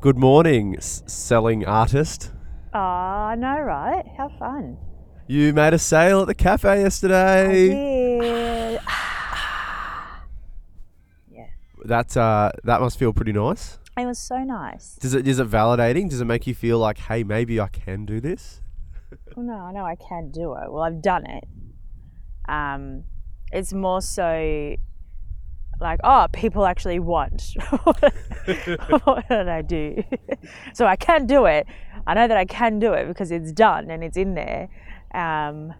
Good morning, s- selling artist. Oh, I know, right? How fun. You made a sale at the cafe I yesterday. did. yeah. That uh, that must feel pretty nice. It was so nice. Does it is it validating? Does it make you feel like, hey, maybe I can do this? Well, no, I know I can do it. Well, I've done it. Um, it's more so like, oh, people actually want what did I do? so I can do it. I know that I can do it because it's done and it's in there. Um,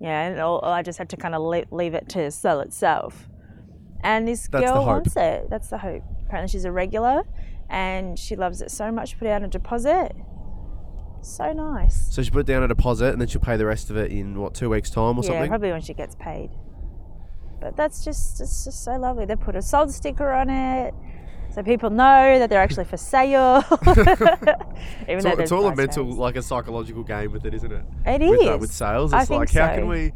yeah, and all, I just have to kind of leave, leave it to sell itself. And this That's girl wants it. That's the hope. Apparently, she's a regular, and she loves it so much. Put down a deposit. So nice. So she put down a deposit and then she'll pay the rest of it in what two weeks time or Yeah, something. probably when she gets paid. But that's just it's just so lovely. They put a sold sticker on it, so people know that they're actually for sale. Even It's all, it's all a mental, like a psychological game with it, isn't it? It With, is. uh, with sales, I it's think like how so. can we,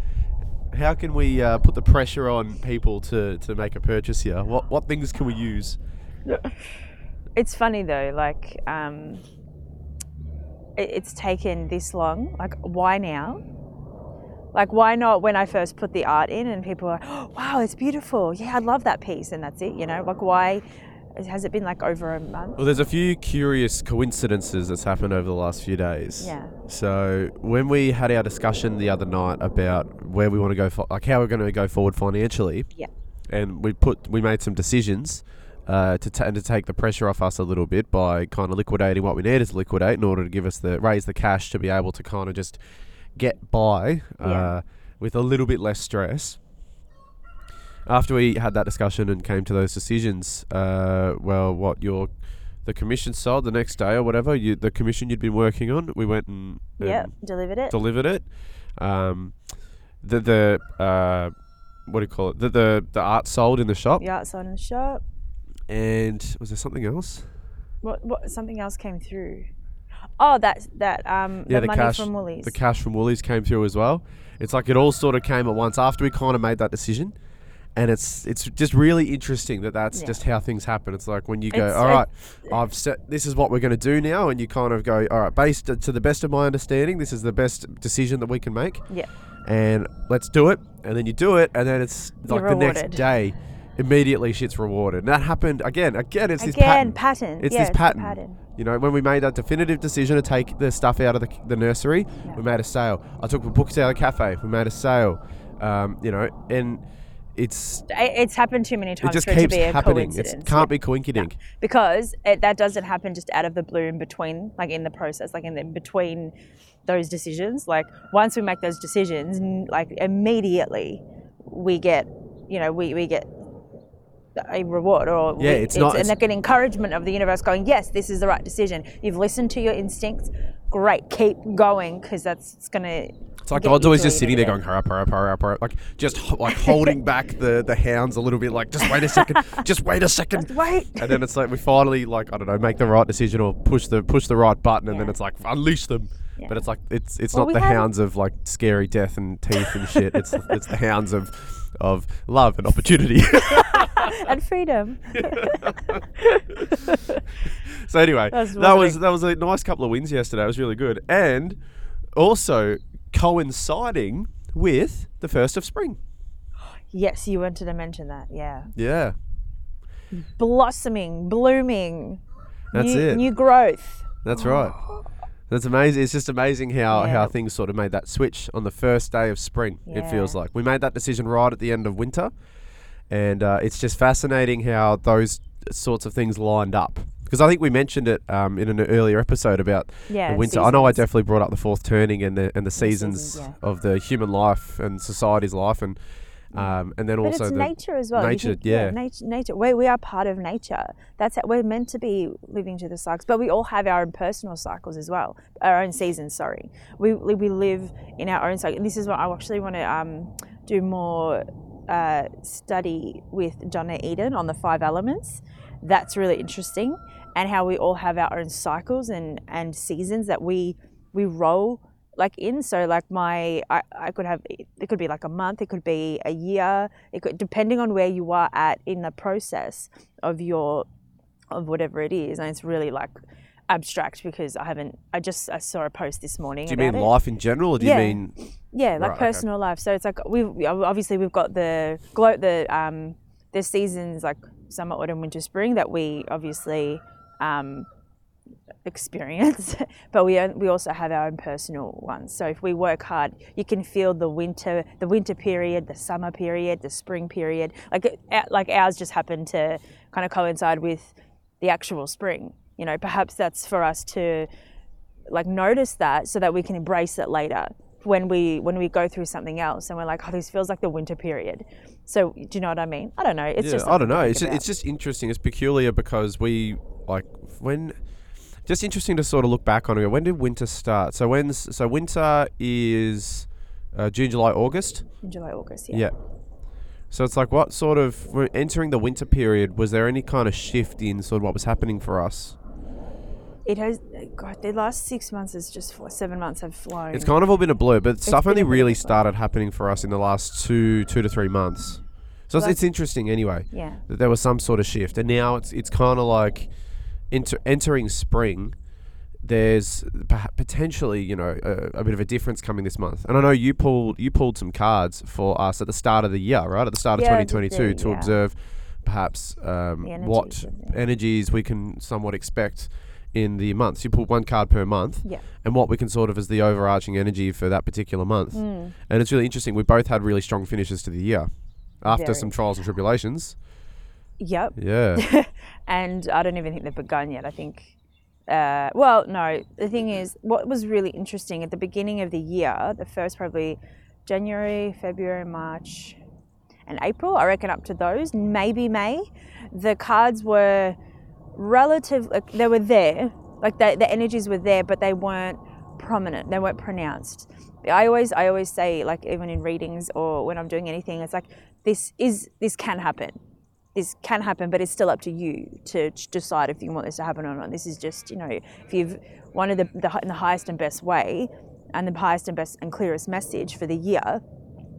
how can we uh, put the pressure on people to, to make a purchase here? What what things can we use? It's funny though, like um, it, it's taken this long. Like, why now? Like, why not when I first put the art in and people are, oh, wow, it's beautiful. Yeah, I love that piece, and that's it. You know, like why has it been like over a month? Well, there's a few curious coincidences that's happened over the last few days. Yeah. So when we had our discussion the other night about where we want to go, for, like how we're going to go forward financially, Yeah. and we put we made some decisions uh, to ta- and to take the pressure off us a little bit by kind of liquidating what we needed to liquidate in order to give us the raise the cash to be able to kind of just get by uh, Yeah. with a little bit less stress. After we had that discussion and came to those decisions, uh, well, what your the commission sold the next day or whatever, you, the commission you'd been working on, we went and, and Yeah, delivered it. delivered it. Um, the the uh, what do you call it? The the, the art sold in the shop. The art sold in the shop. And was there something else? What? What? Something else came through. Oh, that that um Yeah, the, the money cash- from Woolies. The cash from Woolies came through as well. It's like it all sort of came at once after we kind of made that decision. And it's it's just really interesting that that's Yeah. just how things happen. It's like when you go, It's- all right, I've set this is what we're going to do now, and you kind of go, all right, based to the best of my understanding, this is the best decision that we can make, yeah. and let's do it. And then you do it, and then it's like the next day, immediately shit's rewarded. And that happened again. Again, it's this Again, pattern. pattern. It's yeah, this it's pattern. pattern. You know, when we made that definitive decision to take the stuff out of the, the nursery, Yeah. we made a sale. I took the books out of the cafe, we made a sale. Um, you know, and it's It's happened too many it times just for it to be a happening. It can't be coinciding. because it, that doesn't happen just out of the blue in between, like in the process, like in the between those decisions. Like once we make those decisions, like immediately we get, you know, we, we get a reward or Yeah, we- it's not- and it's- an encouragement of the universe going, yes, this is the right decision. You've listened to your instincts. Great, keep going because that's it's gonna. It's like God's always just sitting there going, to hurry up, hurry up, hurry up, hurry up. Like, just like holding back the, the hounds a little bit, like, just wait a second, just wait a second. be. Wait. And then it's like we finally, like, I don't know, make the right decision or push the push the right button, and then it's like unleash them. Yeah. But it's like it's it's Well, not the hounds of like scary death and teeth and shit. It's it's the hounds of of love and opportunity. and freedom. so anyway, That's that was that was a nice couple of wins yesterday. It was really good, and also coinciding with the first of spring. yes, you wanted to mention that. Yeah. Yeah, blossoming, blooming. That's new, it. New growth. that's right. That's amazing. It's just amazing how, Yeah. how things sort of made that switch on the first day of spring. It feels like we made that decision right at the end of winter, and uh, it's just fascinating how those sorts of things lined up. Because I think we mentioned it um, in an earlier episode about Yeah. the winter. I know I definitely brought up the fourth turning and the and the seasons, seasons, of the human life and society's life, and um, and then But also it's the nature as well. Nature, think- yeah. nature. Nature. We, we are part of nature. That's how, we're meant to be living to the cycles, but we all have our own personal cycles as well. Our own seasons. Sorry, we we we live in our own cycle. And this is what I actually want to um, do more uh, study with Donna Eden on the five elements. That's really interesting, and how we all have our own cycles and and seasons that we we roll like in so like my I, I could have it could be like a month it could be a year it could depending on where you are at in the process of your of whatever it is, and it's really like abstract because I haven't. I just I saw a post this morning. Do you mean it. life in general, or do Yeah. you mean Yeah, like Right, okay. personal life. So it's like we obviously we've got the glow the um the seasons like summer, autumn, winter, spring that we obviously um experience, but we we also have our own personal ones. So if we work hard, you can feel the winter the winter period, the summer period, the spring period. Like like ours just happened to kind of coincide with the actual spring. You know, perhaps that's for us to like notice that so that we can embrace it later when we when we go through something else and we're like oh this feels like the winter period so do you know what i mean i don't know it's yeah, just I don't know. It's just, it's just interesting. It's peculiar because we like when just interesting to sort of look back on it. When did winter start? So when's so winter is uh, June, July, August. july august yeah. Yeah. So it's like what sort of we're entering the winter period? Was there any kind of shift in sort of what was happening for us? It has god the last six months is just fl- seven months have flown It's kind of all been a blur, but stuff only really of a blur. started happening for us in the last two two to three months. So it's, it's interesting anyway. yeah that there was some sort of shift, and now it's it's kind of like enter, entering spring. There's potentially, you know, a, a bit of a difference coming this month, and I know you pulled you pulled some cards for us at the start of the year, right? At the start of Yeah, 2022, do, to yeah. observe perhaps um, The what energies the- energies we can somewhat expect in the months. You pulled one card per month, yeah and what we can sort of as the overarching energy for that particular month. Mm. And it's really interesting. We both had really strong finishes to the year after Very. some trials and tribulations. yep Yeah. and I don't even think they've begun yet. I think, uh, well, no. The thing is, what was really interesting at the beginning of the year, the first probably January, February, March, and April, I reckon up to those, maybe May, the cards were relative, like, they were there, like the, energies were there, but they weren't prominent, they weren't pronounced. I always, I always say, like even in readings or when I'm doing anything, it's like this is this can happen this can happen, but it's still up to you to decide if you want this to happen or not. This is just, you know, if you've wanted the, the, the highest and best way and the highest and best and clearest message for the year,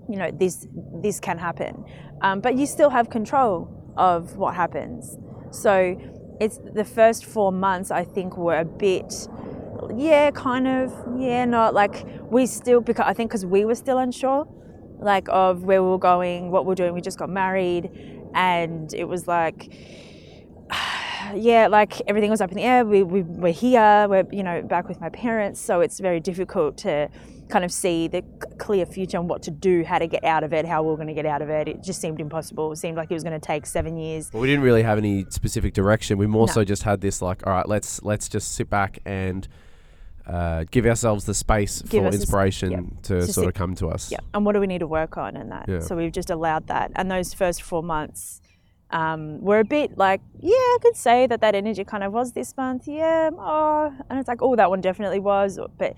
you know, this this can happen. Um, but you still have control of what happens. So it's the first four months, I think, were a bit, yeah, kind of, yeah, not like we still, because I think because we were still unsure like of where we were going, what we are doing. We just got married, and it was like, yeah, like everything was up in the air. We, we we're here. We're you know back with my parents, so it's very difficult to kind of see the clear future and what to do, how to get out of it, how we we're going to get out of it. It just seemed impossible. It seemed like it was going to take seven years. Well, we didn't really have any specific direction. We more No. so just had this like, all right, let's let's just sit back and uh, give ourselves the space Give for inspiration yep. to Just sort sit- of come to us. Yeah, and what do we need to work on in that? Yeah. So we've just allowed that, and those first four months um, were a bit like, yeah, I could say that that energy kind of was this month, yeah, oh, and it's like, oh, that one definitely was, but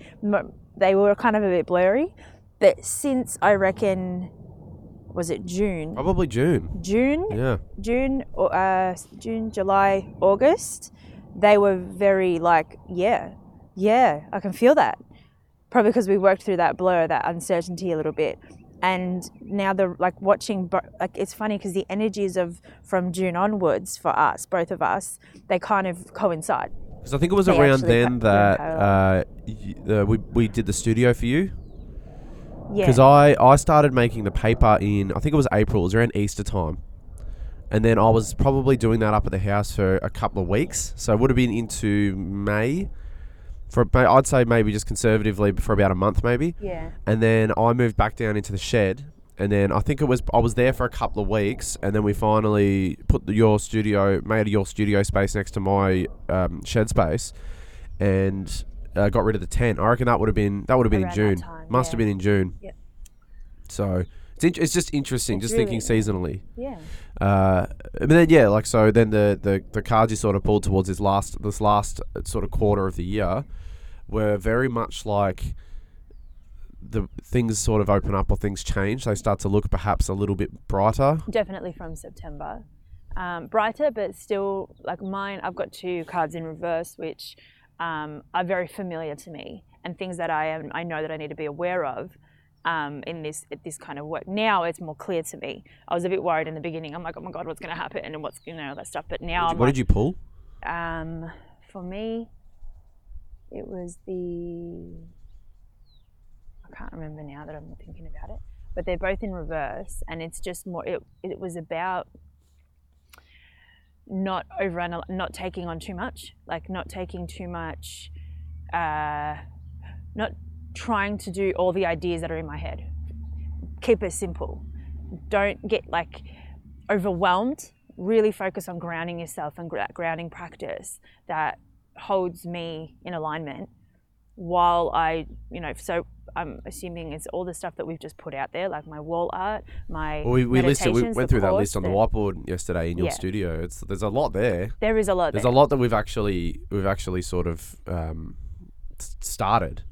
they were kind of a bit blurry. But since I reckon, was it June? Probably June. June, Yeah. June, or uh, June, July, August, they were very like, yeah, yeah, I can feel that. Probably because we worked through that blur, that uncertainty a little bit, and now the like watching, like it's funny because the energies of from June onwards for us, both of us, they kind of coincide. Because I think it was They around then pa- that uh, y- the, we we did the studio for you. Yeah, Because I I started making the paper in I think it was April. It was around Easter time. And then I was probably doing that up at the house for a couple of weeks. So it would have been into May. For I'd say maybe just conservatively for about a month maybe. yeah, and then I moved back down into the shed. And then I think it was I was there for a couple of weeks, and then we finally put the, your studio, made your studio space next to my um, shed space, and uh, got rid of the tent. I reckon that would have been that would have been Around in June. time, Must have been in June. Yep. So it's it's just interesting, It's just thinking seasonally. yeah, Uh, but then yeah, like so then the, the the cards you sort of pulled towards this last this last uh, sort of quarter of the year were very much like the things sort of open up or things change. They start to look perhaps a little bit brighter. definitely from September. Um, brighter, but still like mine. I've got two cards in reverse, which um, are very familiar to me, and things that I am I know that I need to be aware of um, in this this kind of work. Now it's more clear to me. I was a bit worried in the beginning. I'm like, oh my god, what's going to happen and what's you know all that stuff. But now I'm what like, did you pull? um, for me, it was the. I can't remember now that I'm thinking about it, but they're both in reverse, and it's just more. It, it was about not over not taking on too much, like not taking too much, uh, not trying to do all the ideas that are in my head. Keep it simple. Don't get like overwhelmed. Really focus on grounding yourself and grounding practice that holds me in alignment while I, you know, so I'm assuming it's all the stuff that we've just put out there, like my wall art, my well, we, we listed, we went through that list on the whiteboard yesterday in your Yeah. studio. It's there's a lot there. There is a lot. There's there. a lot that we've actually we've actually sort of um, started.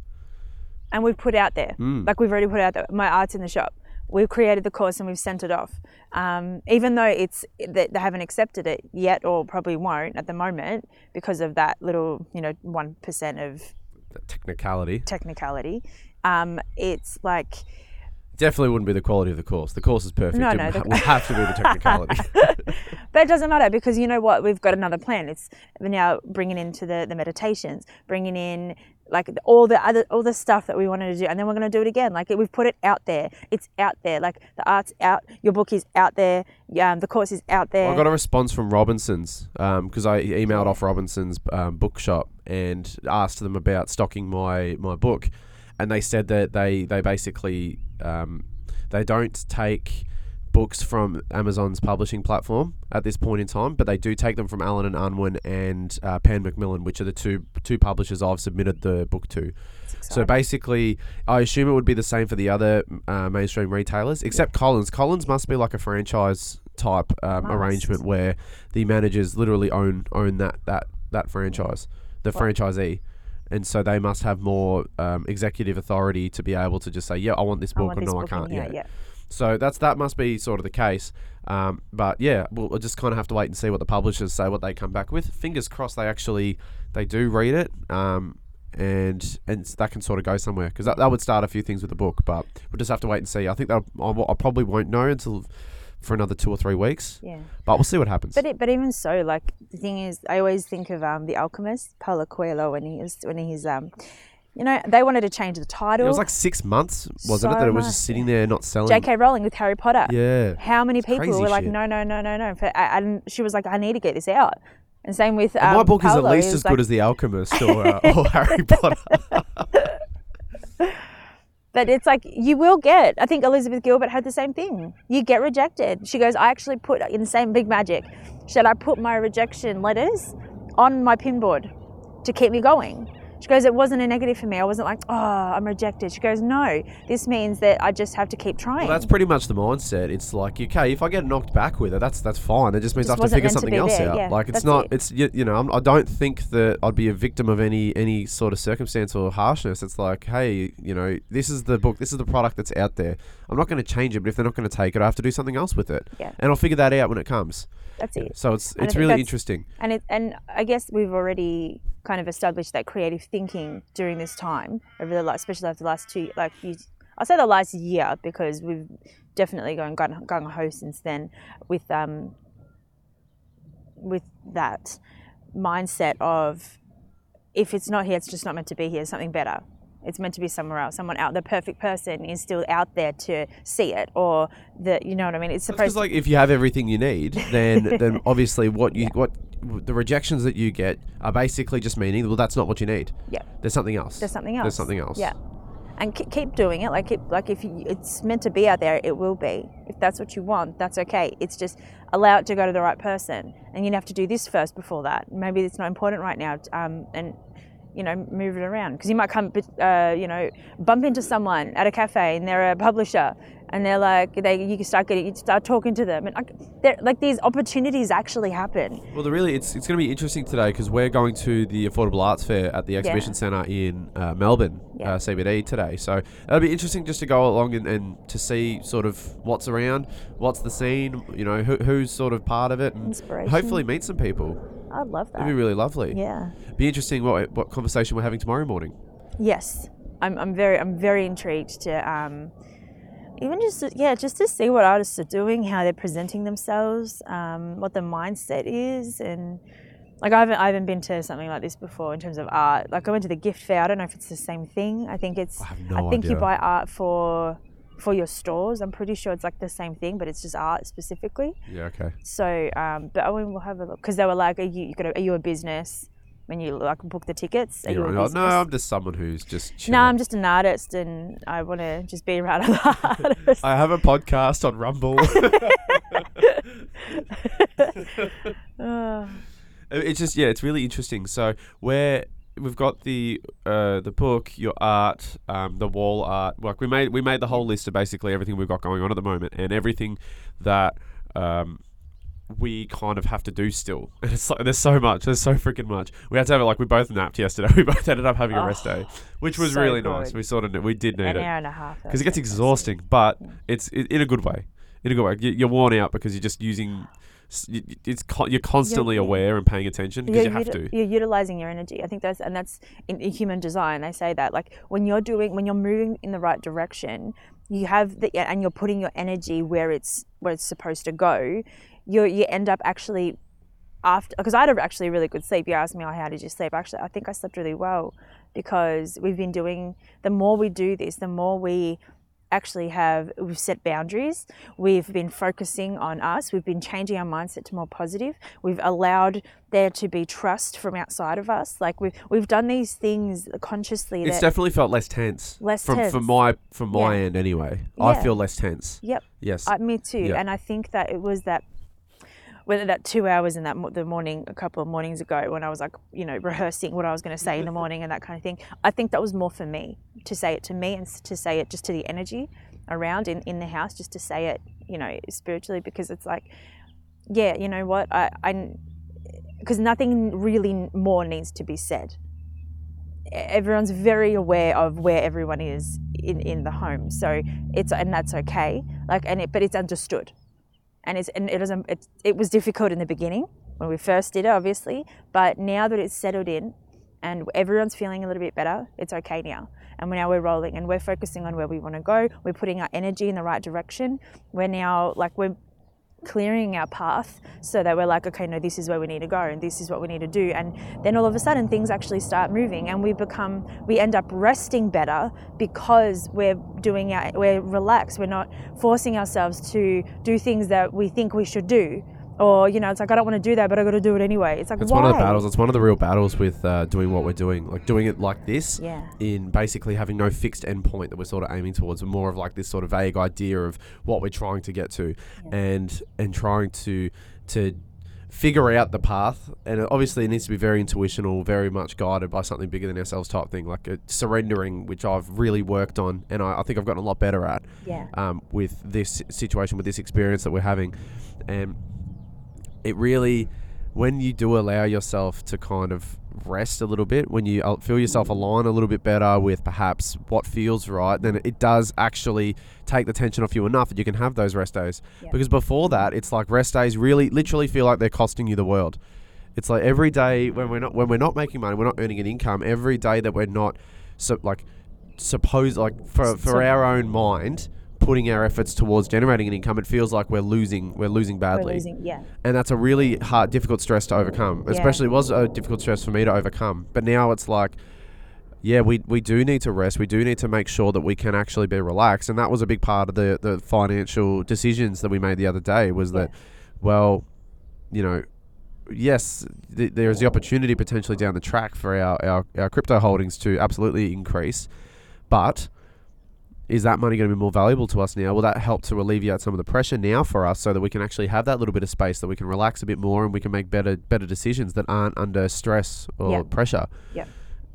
and we've put out there. Mm. Like we've already put out there. My art's in the shop. We've created the course and we've sent it off. Um, even though it's they, they haven't accepted it yet, or probably won't at the moment because of that little, you know, one percent of technicality technicality. Um, it's like definitely wouldn't be the quality of the course. The course is perfect. No, it no, would the- ha- have to be the technicality. But it doesn't matter because you know what? We've got another plan. It's now bringing into the, the meditations, bringing in like all the other all the stuff that we wanted to do, and then we're going to do it again. Like we've put it out there. It's out there. Like the art's out. Your book is out there. Um, the course is out there. I got a response from Robinson's because I emailed off Robinson's um, bookshop and asked them about stocking my, my book, and they said that they they basically um, they don't take books from Amazon's publishing platform at this point in time, but they do take them from Allen and Unwin and uh, Pan Macmillan, which are the two two publishers I've submitted the book to. So basically, I assume it would be the same for the other uh, mainstream retailers, except Collins. Collins must be like a franchise type um, Must. arrangement where the managers literally own own that that that franchise, the Well- franchisee, and so they must have more um, executive authority to be able to just say, yeah, I want this book, want or this no, I can't. Yeah. yeah. So that's that must be sort of the case. Um, but yeah, we'll, we'll just kind of have to wait and see what the publishers say, what they come back with. Fingers crossed, they actually they do read it, um, and and that can sort of go somewhere because that, that would start a few things with the book. But we'll just have to wait and see. I think that I, I probably won't know until for another two or three weeks, Yeah. but we'll see what happens. But it, but even so, like the thing is, I always think of um, the Alchemist, Paulo Coelho, when he was when he's um, you know, they wanted to change the title. it was like six months, wasn't it? So That it was much, just sitting there not selling. J.K. Rowling with Harry Potter. Yeah. How many people crazy were like, shit. no, no, no, no, no. But, I, and she was like, I need to get this out. And same with um, And my book is at least he as was good as The Alchemist or, uh, or Harry Potter. But it's like you will get. I think Elizabeth Gilbert had the same thing. You get rejected. She goes, I actually put in the same big magic. Said I put my rejection letters on my pinboard to keep me going. She goes, it wasn't a negative for me. I wasn't like, oh, I'm rejected. She goes, no, this means that I just have to keep trying. Well, that's pretty much the mindset. It's like, okay, if I get knocked back with it, that's that's fine. It just means Just I have to wasn't figure meant to something be else there, out. yeah, like it's that's not. it. It's you, you know. I'm, I don't think that I'd be a victim of any any sort of circumstance or harshness. It's like, hey, you know, this is the book. This is the product that's out there. I'm not going to change it, but if they're not going to take it, I have to do something else with it. Yeah. And I'll figure that out when it comes. That's it. So it's it's really interesting. And it, and I guess we've already kind of established that creative thinking during this time over the last, especially after the last two, like you, I'll say the last year because we've definitely gone gung gung ho since then with um with that mindset of if it's not here, it's just not meant to be here. Something better. It's meant to be somewhere else. Someone out. The perfect person is still out there to see it, or the you know what I mean. It's supposed. Because like if you have everything you need, then then obviously what you what the rejections that you get are basically just meaning well that's not what you need. yeah. There's something else. There's something else. There's something else. Yeah, and keep, keep doing it. Like keep, like if you, it's meant to be out there, it will be. If that's what you want, that's okay. It's just allow it to go to the right person, and you have to do this first before that. Maybe it's not important right now, um, and you know move it around because you might come, uh, you know, bump into someone at a cafe and they're a publisher. And they're like, they you can start getting, you start talking to them, and like, like these opportunities actually happen. Well, the really, it's, it's going to be interesting today because we're going to the Affordable Arts Fair at the Exhibition Centre in uh, Melbourne, Yeah. uh, CBD today. So it'll be interesting just to go along and, and to see sort of what's around, what's the scene, you know, who, who's sort of part of it, and hopefully meet some people. I'd love that. It'd be really lovely. Yeah. Be interesting what what conversation we're having tomorrow morning. Yes, I'm, I'm very I'm very intrigued to um, even just to, yeah just to see what artists are doing, how they're presenting themselves, um, what the mindset is, and like I haven't, I haven't been to something like this before in terms of art. Like I went to the gift fair. I don't know if it's the same thing. I think it's. I have no I think you buy art for for your stores. I'm pretty sure it's like the same thing, but it's just art specifically. Yeah. Okay. So, um, but I mean, we'll have a look because they were like, "Are you, you got? Are you a business when you like book the tickets? Are you You're a right. business?" no, I'm just someone who's just. No. I'm just an artist, and I want to just be around other artists. I have a podcast on Rumble. Oh, it's just yeah, it's really interesting. So where we've got the uh, the book, your art, um, the wall art. Like we made we made the whole list of basically everything we've got going on at the moment, and everything that um, we kind of have to do still. And it's like there's so much. There's so freaking much. We had to have it like we both napped yesterday. We both ended up having a rest Oh, day, which was so really nice. We sort of we did need an it hour and a half. because it gets exhausting, but Yeah. it's in in a good way. In a good way, You- you're worn out because you're just using. S- y- y- It's you're constantly yeah. aware and paying attention because you have uti- to. You're utilizing your energy. I think that's and that's in, in human design. They say that like when you're doing when you're moving in the right direction, you have the and you're putting your energy where it's where it's supposed to go. You you end up actually after because I had a actually really good sleep. You asked me, oh, how did you sleep? Actually, I think I slept really well because we've been doing. The more we do this, the more we actually have we've set boundaries we've been focusing on us we've been changing our mindset to more positive we've allowed there to be trust from outside of us like we've we've done these things consciously It's that definitely felt less tense. Less from from my from my Yeah. end anyway. I feel less tense. yep Yes. I, me too Yeah. and i think that it was that whether that two hours in that the morning a couple of mornings ago when i was like you know rehearsing what i was going to say in the morning and that kind of thing i think that was more for me to say it to me and to say it just to the energy around in, in the house just to say it you know spiritually because it's like yeah you know what? I i because nothing really more needs to be said. Everyone's very aware of where everyone is in, in the home so it's and that's okay like and it but it's understood and it's and it doesn't um, it, it was difficult in the beginning when we first did it obviously but now that it's settled in and everyone's feeling a little bit better it's okay now. And now we're rolling and we're focusing on where we want to go. We're putting our energy in the right direction. We're now like we're clearing our path so that we're like okay no this is where we need to go and this is what we need to do. And then all of a sudden things actually start moving and we become we end up resting better because we're doing our we're relaxed. We're not forcing ourselves to do things that we think we should do or you know it's like i don't want to do that but i got to do it anyway it's like it's why? one of the battles. It's one of the real battles with uh, doing what we're doing. Like doing it like this. yeah In basically having no fixed endpoint that we're sort of aiming towards, but more of like this sort of vague idea of what we're trying to get to, Yeah. and and trying to to figure out the path. And obviously, it needs to be very intuitional, very much guided by something bigger than ourselves, type thing. Like a surrendering, which I've really worked on, and I, I think I've gotten a lot better at. yeah um, with this situation, with this experience that we're having. And it really, when you do allow yourself to kind of rest a little bit, when you uh, feel yourself align a little bit better with perhaps what feels right, then it does actually take the tension off you enough that you can have those rest days. Because before that, it's like rest days really, literally feel like they're costing you the world. It's like every day when we're not when we're not making money, we're not earning an income. Every day that we're not, so like, suppose like for for our own mind, putting our efforts towards generating an income, it feels like we're losing we're losing we're badly, losing yeah and that's a really hard, difficult stress to overcome. Yeah. Especially it was a difficult stress for me to overcome, but now it's like. Yeah, we, we do need to rest. We do need to make sure that we can actually be relaxed, and that was a big part of the, the financial decisions that we made the other day. Was Yeah. that, well, you know, yes, th- there is the opportunity potentially down the track for our, our, our crypto holdings to absolutely increase, but is that money going to be more valuable to us now? Will that help to alleviate some of the pressure now for us, so that we can actually have that little bit of space, that we can relax a bit more, and we can make better better decisions that aren't under stress or Yeah. pressure? Yeah.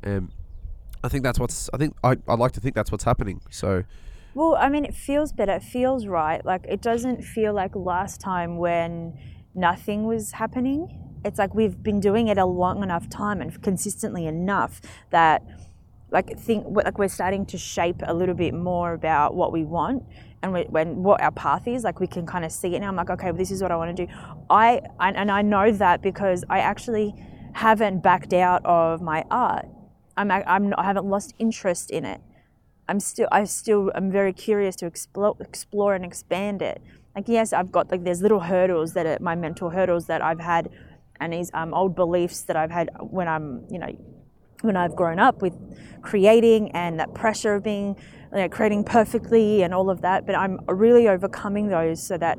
Um, I think that's what's. I think I I like to think that's what's happening. So Well, I mean, it feels better. It feels right. Like it doesn't feel like last time when nothing was happening. It's like we've been doing it a long enough time and consistently enough that, like, think like we're starting to shape a little bit more about what we want and we, when what our path is. Like we can kind of see it now. I'm like, okay, well, this is what I want to do. I and, I know that because I actually haven't backed out of my art. I'm I'm I haven't lost interest in it. I'm still I still am very curious to explore explore and expand it. Like yes, I've got like there's little hurdles that are my mental hurdles that I've had and these um, old beliefs that I've had when I'm, you know, when I've grown up with creating and that pressure of being, you know, creating perfectly and all of that. But I'm really overcoming those so that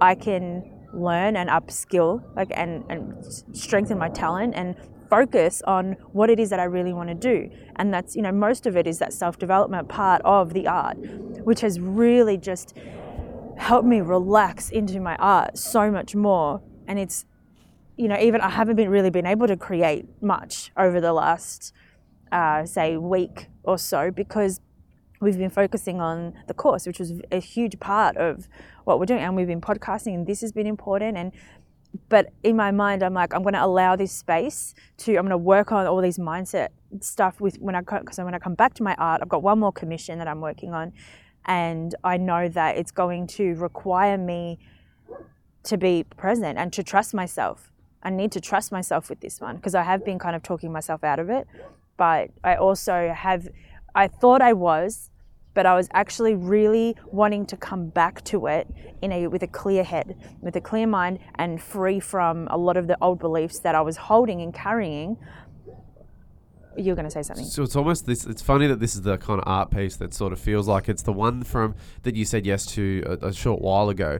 I can learn and upskill, like and and strengthen my talent and focus on what it is that I really want to do. And that's, you know, most of it is that self development part of the art, which has really just helped me relax into my art so much more. And it's, you know, even I haven't been really been able to create much over the last, uh, say, week or so because we've been focusing on the course, which was a huge part of what we're doing. And we've been podcasting, and this has been important. And but in my mind, I'm like, I'm going to allow this space to. I'm going to work on all these mindset stuff with when I because when I come back to my art, I've got one more commission that I'm working on, and I know that it's going to require me to be present and to trust myself. I need to trust myself with this one because I have been kind of talking myself out of it, but I also have. I thought I was, but I was actually really wanting to come back to it in a with a clear head, with a clear mind, and free from a lot of the old beliefs that I was holding and carrying. You're going to say something. So it's almost this. It's funny that this is the kind of art piece that sort of feels like it's the one from that you said yes to a, a short while ago,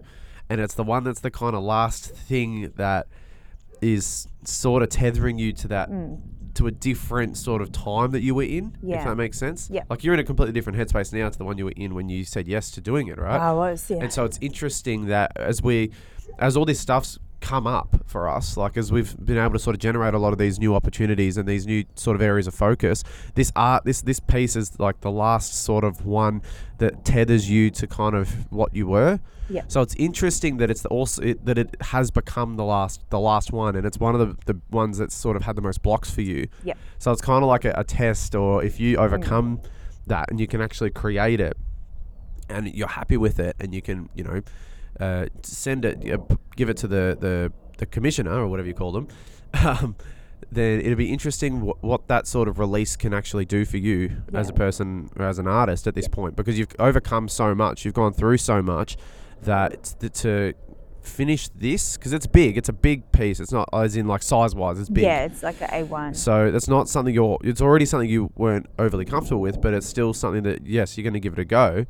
and it's the one that's the kind of last thing that is sort of tethering you to that Mm. to a different sort of time that you were in. Yeah. If that makes sense. Yeah. Like you're in a completely different headspace now to the one you were in when you said yes to doing it, right? I was, yeah. And so it's interesting that as we, as all this stuff's come up for us, like as we've been able to sort of generate a lot of these new opportunities and these new sort of areas of focus, this art, this this piece is like the last sort of one that tethers you to kind of what you were. Yeah. So it's interesting that it's the also it, that it has become the last the last one, and it's one of the, the ones that's sort of had the most blocks for you. Yep. So it's kind of like a, a test, or if you mm. overcome that and you can actually create it, and you're happy with it, and you can you know uh, send it, p- give it to the, the the commissioner or whatever you call them. Um, then it'll be interesting what, what that sort of release can actually do for you as a person or as an artist at this point because you've overcome so much, you've gone through so much that th- to finish this because it's big, it's a big piece. It's not as in like size wise, it's big. Yeah, it's like a A1. So that's not something you're. It's already something you weren't overly comfortable with, but it's still something that yes, you're going to give it a go,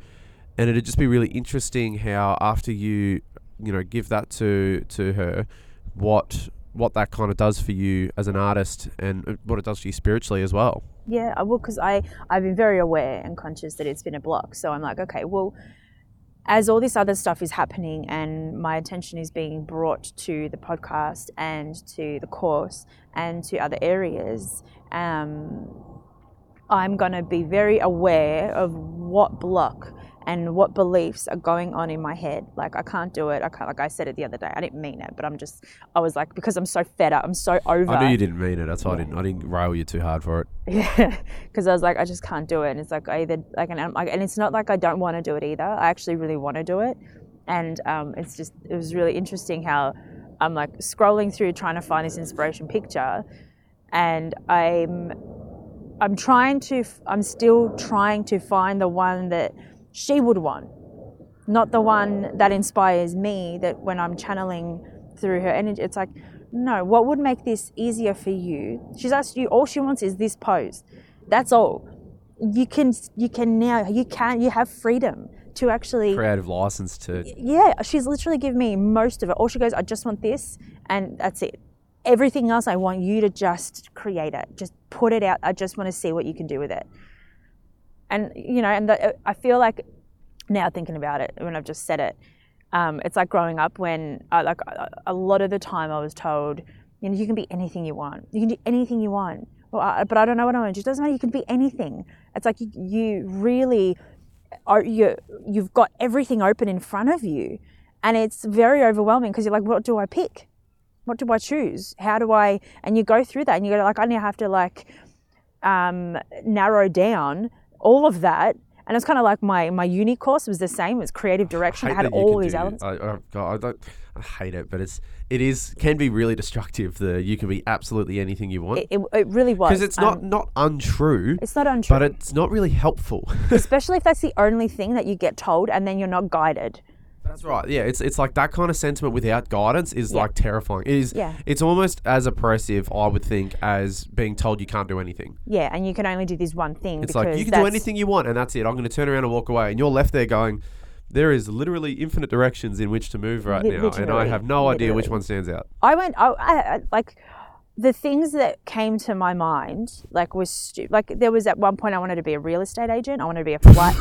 and it'd just be really interesting how after you, you know, give that to to her, what what that kind of does for you as an artist and uh, what it does for you spiritually as well. Yeah, I will because I I've been very aware and conscious that it's been a block. So I'm like, okay, well, as all this other stuff is happening and my attention is being brought to the podcast and to the course and to other areas, um, I'm gonna be very aware of what block and what beliefs are going on in my head. Like I can't do it. I can't. Like I said it the other day. I didn't mean it, but I'm just. I was like because I'm so fed up. I'm so over. I knew you didn't mean it. That's why I didn't. I didn't rail you too hard for it. Yeah, because I was like, I just can't do it, and it's like I either like, and, I'm like, and it's not like I don't want to do it either. I actually really want to do it, and um, it's just it was really interesting how I'm like scrolling through trying to find this inspiration picture, and I'm I'm trying to I'm still trying to find the one that she would want, not the one that inspires me. That when I'm channeling through her energy, it's like no, what would make this easier for you? She's asked you, all she wants is this pose. That's all. You can, you can now, you can, you have freedom to actually, Creative license to. yeah, she's literally given me most of it. All she goes, I just want this, and that's it. Everything else, I want you to just create it, just put it out. I just want to see what you can do with it. And, you know, and the, I feel like now thinking about it, when I've just said it, um, it's like growing up when, I, like, a, a lot of the time I was told, you know, you can be anything you want. You can do anything you want. Well, I, but I don't know what I want. It doesn't matter. You can be anything. It's like you, you really are. You you've got everything open in front of you, and it's very overwhelming because you're like, what do I pick? What do I choose? How do I? And you go through that, and you go like, I now have to like um, narrow down all of that. And it's kind of like my my uni course was the same. It was creative direction. It hate had all these do- elements. I, I, God, I don't. I hate it, but it's it is can be really destructive. The you can be absolutely anything you want It, it, it really was because it's not Um, not untrue, it's not untrue. but it's not really helpful. especially if that's the only thing that you get told and then you're not guided That's right. Yeah, it's it's like that kind of sentiment without guidance is Yeah. like terrifying. It is Yeah. it's almost as oppressive, I would think, as being told you can't do anything. Yeah, and you can only do this one thing. It's like you can do anything you want and that's it. I'm going to turn around and walk away and you're left there going there is literally infinite directions in which to move right now, and I have no idea which one stands out. I went. I, I like the things that came to my mind. Like was stu- like there was at one point I wanted to be a real estate agent. I wanted to be a flight.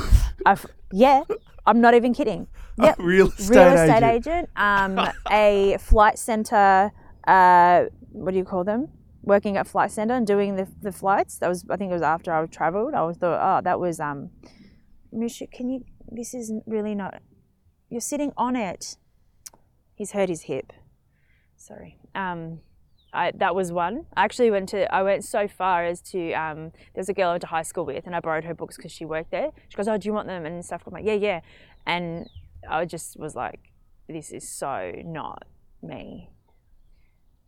a f- yeah, I'm not even kidding. Yep, Real estate, real estate agent. agent. Um, a flight center. Uh, what do you call them? Working at flight center and doing the, the flights. That was I think it was after I traveled. I was thought, oh, that was um. Misha, can you? This is really not. You're sitting on it. He's hurt his hip. Sorry. Um, I, that was one. I actually went to. I went so far as to. Um, there's a girl I went to high school with, and I borrowed her books because she worked there. She goes, "Oh, do you want them?" and stuff. I'm like, "Yeah, yeah," and I just was like, "This is so not me."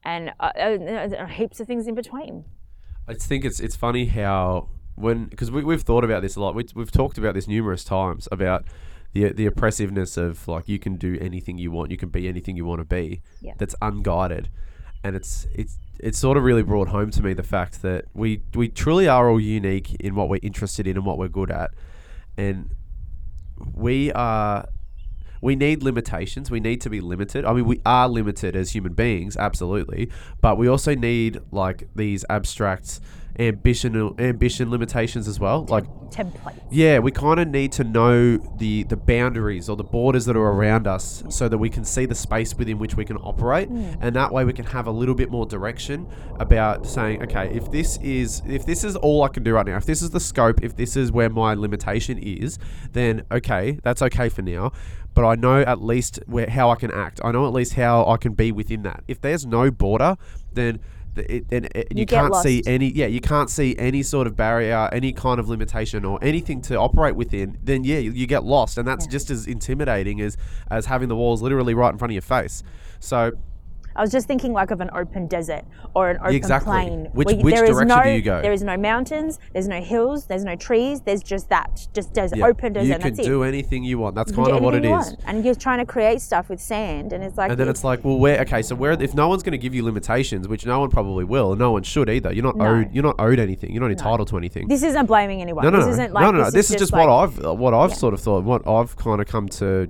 And uh, uh, heaps of things in between. I think it's it's funny how when because we, we've thought about this a lot. We, we've talked about this numerous times about the the oppressiveness of like you can do anything you want, you can be anything you want to be. Yeah. That's unguided, and it's it's it's sort of really brought home to me the fact that we we truly are all unique in what we're interested in and what we're good at, and we are we need limitations. We need to be limited. I mean, we are limited as human beings, absolutely, but we also need like these abstract ambition ambition limitations as well. Like, Template. yeah, we kind of need to know the the boundaries or the borders that are around us, so that we can see the space within which we can operate, mm. and that way we can have a little bit more direction about saying, okay, if this is if this is all I can do right now, if this is the scope, if this is where my limitation is, then okay, that's okay for now. But I know at least where how I can act. I know at least how I can be within that. If there's no border, then the- it, and it, uh, you, You can't see any yeah you can't see any sort of barrier any kind of limitation or anything to operate within then yeah you, you get lost. And that's Yeah. just as intimidating as as having the walls literally right in front of your face. So I was just thinking like of an open desert or an open Exactly. plain. Which- where which there is direction no, do you go? There is no mountains, there's no hills, there's no trees, there's just that. Just desert, yeah, open desert, you can do it. anything you want that's You kind of what it you want. And you're trying to create stuff with sand and it's like and then it's like well where okay so where if no one's going to give you limitations which no one probably will and no one should either you're not No. owed you're not owed anything you're not entitled to anything this isn't blaming anyone. No, no, this no, isn't like no, no, no. this, This is just like, what I've what I've Yeah. sort of thought, what I've kind of come to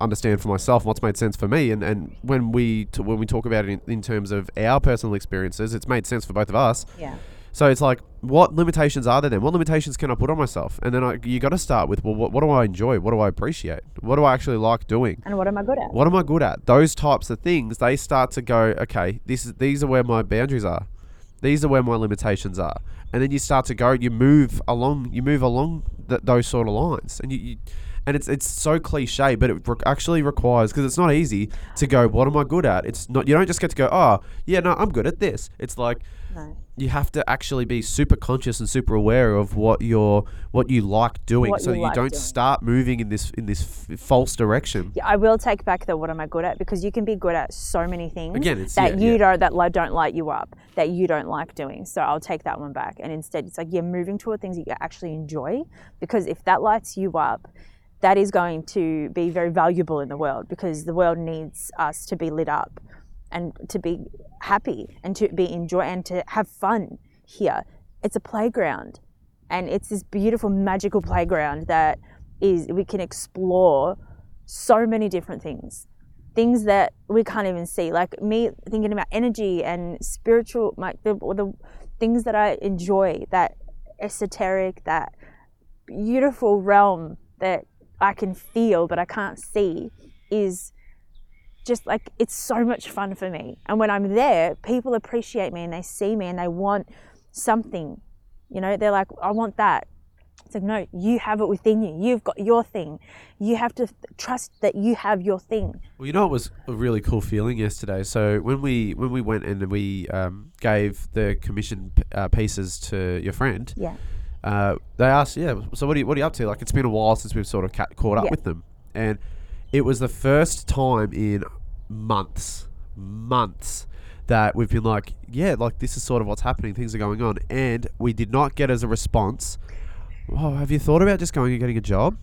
understand for myself, what's made sense for me, and, and when we t- when we talk about it in, in terms of our personal experiences, it's made sense for both of us. Yeah. So it's like, what limitations are there then? What limitations can I put on myself? And then I, you got to start with, well, what, what do I enjoy? What do I appreciate? What do I actually like doing? And what am I good at? What am I good at? Those types of things, they start to go, okay, this is these are where my boundaries are. These are where my limitations are. And then you start to go, you move along, you move along th- those sort of lines. And you, you and it's it's so cliche, but it re- actually requires because it's not easy to go. What am I good at? It's not. You don't just get to go. Oh, yeah, no, I'm good at this. It's like No. you have to actually be super conscious and super aware of what you're what you like doing, What so you that you like don't doing. start moving in this in this f- false direction. Yeah, I will take back the what am I good at because you can be good at so many things Again, that yeah, you yeah. don't that li- don't light you up that you don't like doing. So I'll take that one back and instead it's like you're moving toward things that you actually enjoy because if that lights you up, that is going to be very valuable in the world because the world needs us to be lit up and to be happy and to be enjoy and to have fun here. It's a playground and it's this beautiful magical playground that is we can explore so many different things things that we can't even see like me thinking about energy and spiritual like the, the things that i enjoy that esoteric that beautiful realm that i can feel but i can't see is just like it's so much fun for me. And when i'm there people appreciate me and they see me and they want something you know? They're like i want that. It's like no you have it within you. You've got your thing. You have to trust that you have your thing. Well, you know, it was a really cool feeling yesterday. So when we when we went and we um, gave the commission p- uh, pieces to your friend, yeah uh, they asked, "Yeah, so what are you what are you up to?" Like it's been a while since we've sort of ca- caught up Yeah. with them, and it was the first time in months, months that we've been like, "Yeah, like this is sort of what's happening. Things are going on," and we did not get as a response oh, have you thought about just going and getting a job?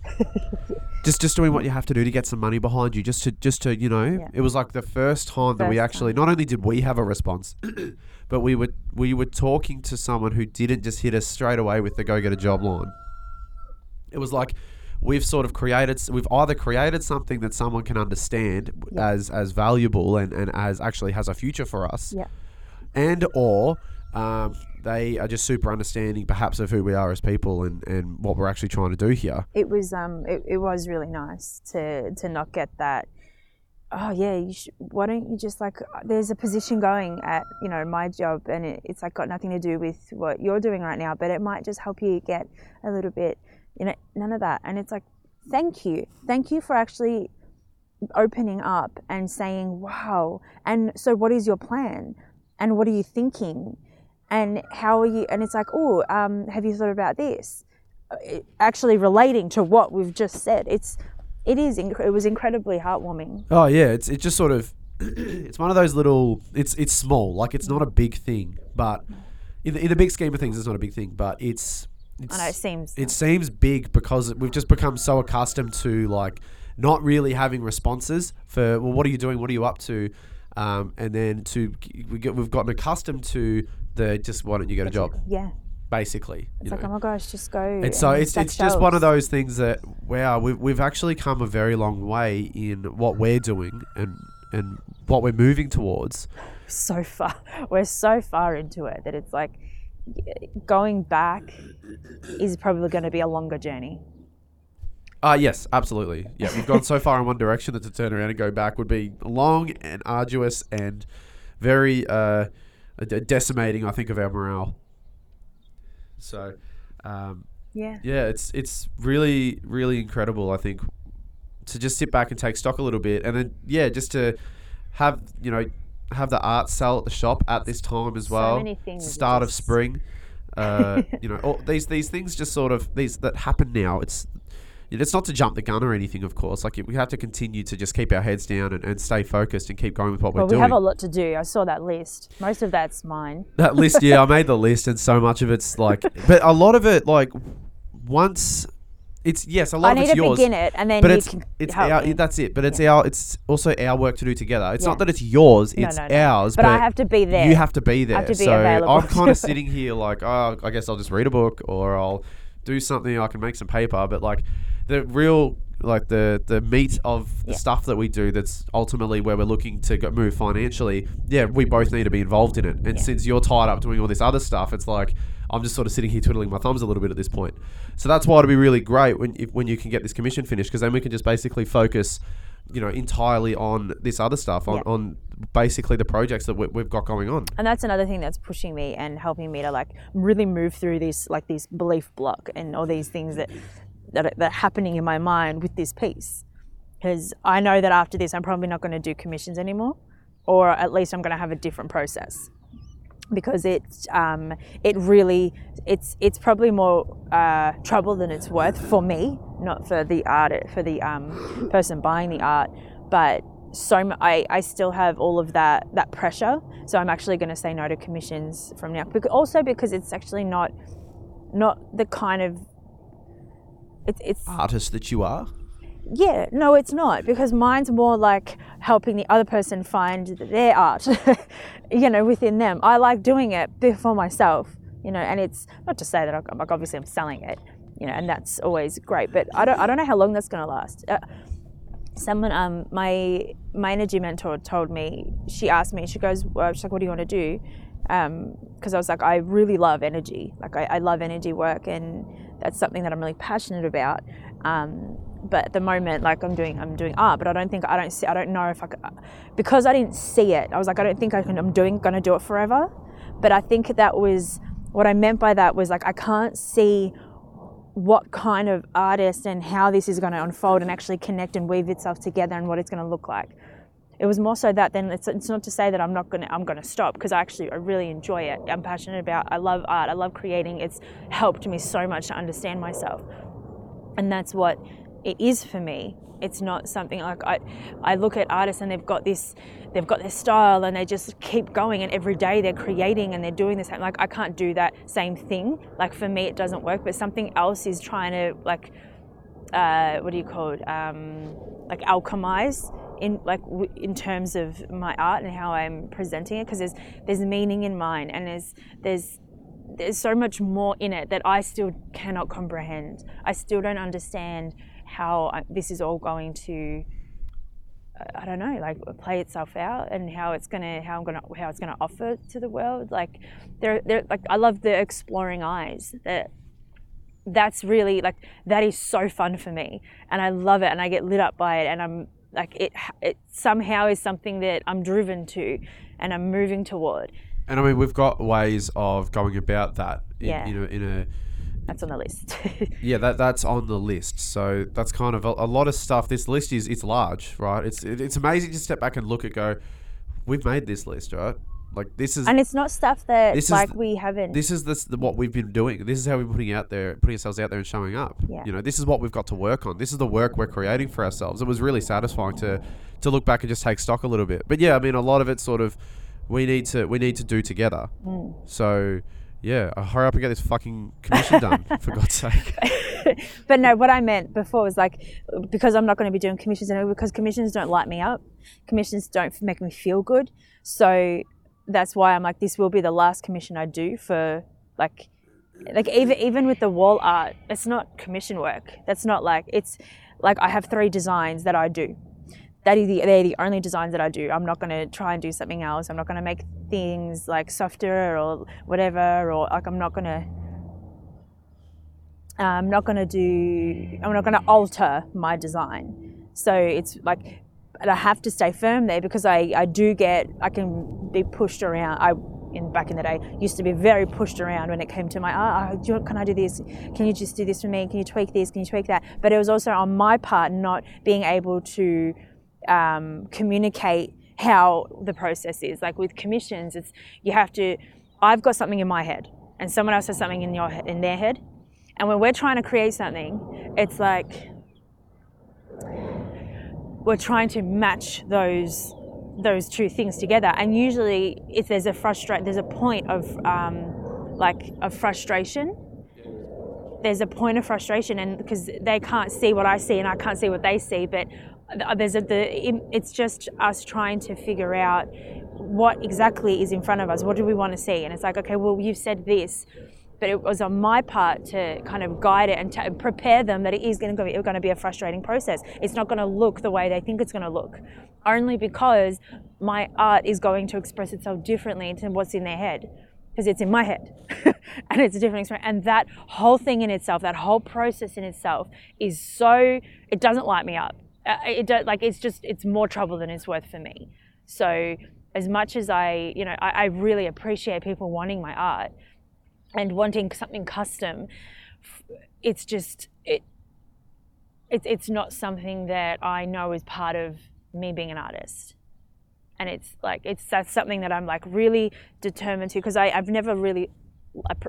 just just doing what you have to do to get some money behind you, just to just to you know. Yeah. It was like the first time that we First actually not only did we have a response, but we were we were talking to someone who didn't just hit us straight away with the go get a job line. It was like we've sort of created we've either created something that someone can understand Yeah. as as valuable and and as actually has a future for us Yeah. and or um, they are just super understanding perhaps of who we are as people and, and what we're actually trying to do here it was um it, it was really nice to to not get that oh yeah why don't you just like uh, there's a position going at you know my job and it, it's like got nothing to do with what you're doing right now but it might just help you get a little bit you know none of that. And it's like thank you. Thank you for actually opening up and saying wow. And so what is your plan? And what are you thinking? And how are you and it's like oh um, have you thought about this? Actually relating to what we've just said. It's it is inc- it was incredibly heartwarming. oh yeah it's it just sort of it's one of those little it's it's small like it's not a big thing but in the, in the big scheme of things it's not a big thing but it's it's I know it seems it seems big because we've just become so accustomed to like not really having responses for well what are you doing? What are you up to? Um, and then to we get, we've gotten accustomed to the just why don't you get a job? Yeah. Basically It's like know. oh my gosh, just go. And so and it's it's just one of those things that wow we've we've actually come a very long way in what we're doing and and what we're moving towards. so far. We're so far into it that it's like going back is probably going to be a longer journey. Uh yes, absolutely. Yeah, we've gone so far in one direction that to turn around and go back would be long and arduous and very uh, decimating. I think of our morale. So, um, Yeah. yeah, it's it's really really incredible. I think to just sit back and take stock a little bit, and then yeah, just to have you know have the art sell at the shop at this time as So well. many Start of spring. Uh, you know, all these these things just sort of these that happen now. It's it's not to jump the gun or anything, of course. Like we have to continue to just keep our heads down and, and stay focused and keep going with what Well, we're we doing. We have a lot to do. I saw that list. Most of that's mine. that list, yeah, I made the list, and so much of it's like, but a lot of it, like, once it's yes, a lot I of need it's to yours. begin it, and then but you it's can it's our that's it. But it's our it's also our work to do together. It's Yeah. not that it's yours; it's no, no. ours. But I have to be there. You have to be there. have to be so available. I'm kind of sitting here like, oh, I guess I'll just read a book or I'll do something. I can make some paper. But like the real like the the meat of the Yeah. stuff that we do that's ultimately where we're looking to go, move financially yeah we both need to be involved in it and Yeah. since you're tied up doing all this other stuff it's like i'm just sort of sitting here twiddling my thumbs a little bit at this point so that's why it'd be really great when if, when you can get this commission finished because then we can just basically focus you know entirely on this other stuff on, Yeah. on basically the projects that we, we've got going on and that's another thing that's pushing me and helping me to like really move through this like this belief block and all these things that that that happening in my mind with this piece because i know that after this i'm probably not going to do commissions anymore or at least i'm going to have a different process because it's um, it really it's it's probably more uh, trouble than it's worth for me, not for the art for the um, person buying the art, but so I, I still have all of that that pressure. So I'm actually going to say no to commissions from now. Also because it's actually not not the kind of it's it's artist that you are yeah, no, it's not because mine's more like helping the other person find their art, you know, within them. I like doing it before myself, you know, and it's not to say that I'm like obviously I'm selling it, you know, and that's always great, but I don't I don't know how long that's going to last. Uh, someone um my my energy mentor told me she asked me she goes well, she's like what do you want to do because I was like I really love energy like I, I love energy work and that's something that I'm really passionate about um, but at the moment like I'm doing I'm doing art but I don't think I don't see I don't know if I could, because I didn't see it I was like I don't think I can I'm doing gonna do it forever but I think that was what I meant by that was like I can't see what kind of artist and how this is going to unfold and actually connect and weave itself together and what it's going to look like. It was more so that then it's, it's not to say that I'm not to I'm to stop because I actually I really enjoy it. I'm passionate about I love art. I love creating. It's helped me so much to understand myself. And that's what it is for me. It's not something like I, I look at artists and they've got this, they've got their style and they just keep going and every day they're creating and they're doing the same. Like I can't do that same thing. Like for me, it doesn't work. But something else is trying to like, uh, what do you call it? Um, like alchemize in like w- in terms of my art and how I'm presenting it because there's there's meaning in mine and there's there's there's so much more in it that I still cannot comprehend. I still don't understand how I, this is all going to uh, I don't know, like play itself out and how it's gonna how I'm gonna how it's gonna offer to the world. Like there there like I love the exploring eyes that that's really like that is so fun for me and I love it and I get lit up by it and I'm like it it somehow is something that I'm driven to and I'm moving toward. And I mean, we've got ways of going about that. In, Yeah. You know, in a That's on the list. yeah, that that's on the list. So that's kind of a, a lot of stuff. This list is it's large, right? It's it, it's amazing to step back and look at go. We've made this list, right? Like this is and it's not stuff that This like th- we haven't this is this the, what we've been doing. This is how we're putting out there, putting ourselves out there and showing up. Yeah. You know, this is what we've got to work on. This is the work we're creating for ourselves. It was really satisfying to to look back and just take stock a little bit. But yeah, I mean, a lot of it sort of we need to we need to do together. Mm. So yeah, uh, hurry up and get this fucking commission done for God's sake. but no, what I meant before was like because I'm not going to be doing commissions anymore because commissions don't light me up. Commissions don't make me feel good. So that's why I'm like this will be the last commission I do for like like even even with the wall art, it's not commission work. That's not like it's like I have three designs that I do. That is the they're the only designs that I do. I'm not going to try and do something else. I'm not going to make things like softer or whatever or like I'm not going to I'm not going to do, I'm not going to alter my design. So it's like, but I have to stay firm there because I, I do get, I can be pushed around. I, in back in the day, used to be very pushed around when it came to my, oh, you, can I do this? Can you just do this for me? Can you tweak this? Can you tweak that? But it was also on my part not being able to um, communicate how the process is. Like with commissions, it's, you have to, I've got something in my head and someone else has something in your in their head and when we're trying to create something, it's like we're trying to match those those two things together. And usually, if there's a frustrate, there's a point of um, like of frustration. There's a point of frustration, and because they can't see what I see and I can't see what they see, but there's a the it's just us trying to figure out what exactly is in front of us. What do we want to see? And it's like, okay, well, you've said this but it was on my part to kind of guide it and to prepare them that it is going to be going to be a frustrating process. It's not going to look the way they think it's going to look, only because my art is going to express itself differently to what's in their head, because it's in my head, and it's a different experience. And that whole thing in itself, that whole process in itself, is so it doesn't light me up. Uh, It like it's just it's more trouble than it's worth for me. So as much as I, you know, I, I really appreciate people wanting my art and wanting something custom it's just it, it it's not something that i know is part of me being an artist. And it's like it's that's something that i'm like really determined to because i've never really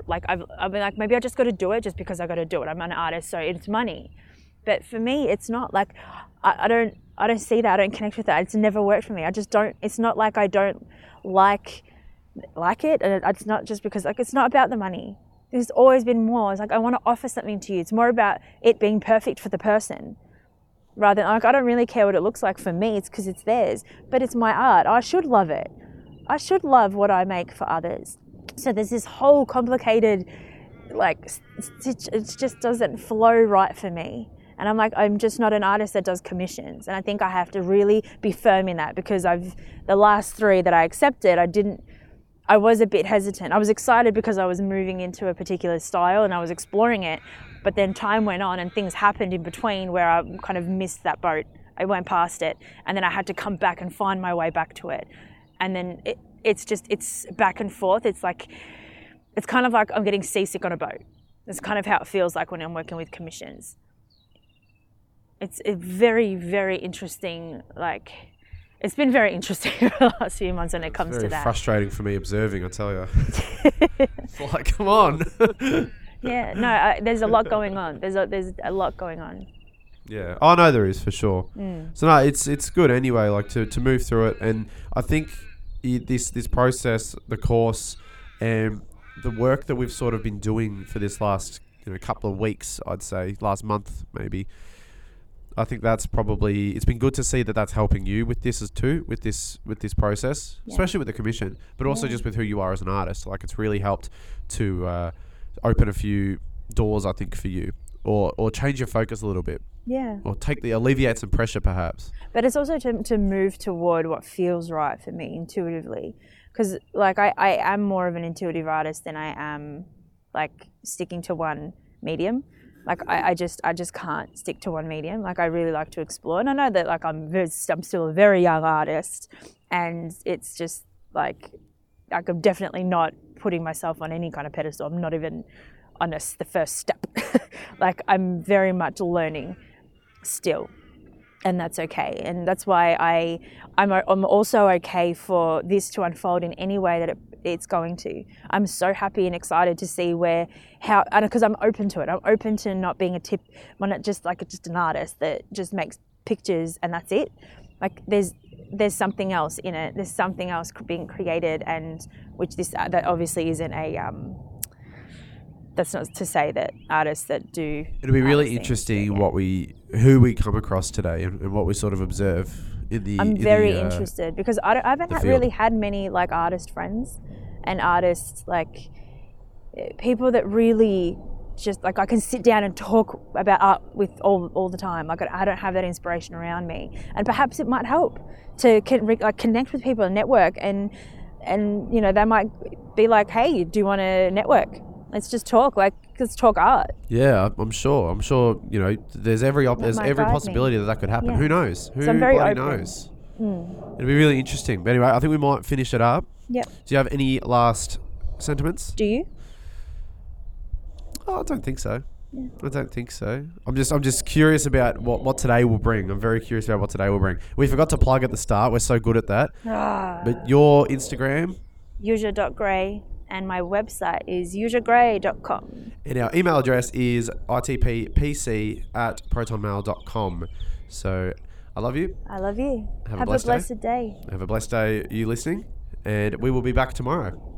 like I've, I've been like maybe i just got to do it just because i got to do it. I'm an artist so it's money. But for me it's not like I, I don't i don't see that. I don't connect with that. It's never worked for me. I just don't it's not like i don't like like it and it's not just because like it's not about the money. There's always been more. It's like i want to offer something to you. It's more about it being perfect for the person rather than like i don't really care what it looks like for me. It's because it's theirs but it's my art. I should love it. I should love what i make for others. So there's this whole complicated like it just doesn't flow right for me. And I'm like, I'm just not an artist that does commissions. And I think I have to really be firm in that because I've, the last three that I accepted, I didn't, I was a bit hesitant. I was excited because I was moving into a particular style and I was exploring it. But then time went on and things happened in between where I kind of missed that boat. I went past it and then I had to come back and find my way back to it. And then it, it's just, it's back and forth. It's like, it's kind of like I'm getting seasick on a boat. That's kind of how it feels like when I'm working with commissions it's a very very interesting like it's been very interesting the last few months when it comes Very to that frustrating for me observing, I tell you. it's like, come on. yeah no I, there's a lot going on there's a there's a lot going on Yeah. Oh no, there is for sure. Mm. So no, it's it's good anyway. Like to, to move through it, and I think this this process, the course, and the work that we've sort of been doing for this last you know couple of weeks, I'd say last month maybe. I think that's probably it's been good to see that that's helping you with this as too with this with this process, Yeah. especially with the commission, but also Yeah. just with who you are as an artist. Like it's really helped to uh, open a few doors, I think, for you, or or change your focus a little bit, Yeah. or take the alleviate some pressure, perhaps. But it's also to, to move toward what feels right for me intuitively. Because, like, I, I am more of an intuitive artist than I am, like, sticking to one medium. Like, I, I just I just can't stick to one medium. Like, I really like to explore. And I know that, like, I'm, I'm still a very young artist. And it's just, like, like, I'm definitely not putting myself on any kind of pedestal. I'm not even on a the first step. like, I'm very much learning still and that's okay. And that's why I, I'm, I'm also okay for this to unfold in any way that it, it's going to. I'm so happy and excited to see where, how, and because I'm open to it. I'm open to not being a tip, I'm not just like just an artist that just makes pictures and that's it. Like there's, there's something else in it. There's something else being created, and which this that obviously isn't a. Um, that's not to say that artists that do. It'll be really interesting what we who we come across today and, and what we sort of observe in the. I'm in the, very uh, interested because I, I haven't had- really had many like artist friends and artists like people that really just like I can sit down and talk about art with all all the time. Like I I don't have that inspiration around me, and perhaps it might help to con- re- like connect with people and network and and you know they might be like, hey, do you want to network? Let's just talk. Like let's talk art. Yeah, I'm sure. I'm sure. You know, there's every op- there's every guide me. possibility that that could happen. Yeah. Who knows? Who I'm very bloody open. Hmm. knows? It'll be really interesting. But anyway, I think we might finish it up. Yep. Do you have any last sentiments? Do you? Oh, I don't think so. I don't think so. I'm just I'm just curious about what, what today will bring. I'm very curious about what today will bring. We forgot to plug at the start. We're so good at that. Ah. But your Instagram Yuzha.gray and my website is yuzhagray.com. and our email address is itppc at protonmail.com. So I love you. I love you. Have a blessed a day. blessed day. Have a blessed day, you listening, and we will be back tomorrow.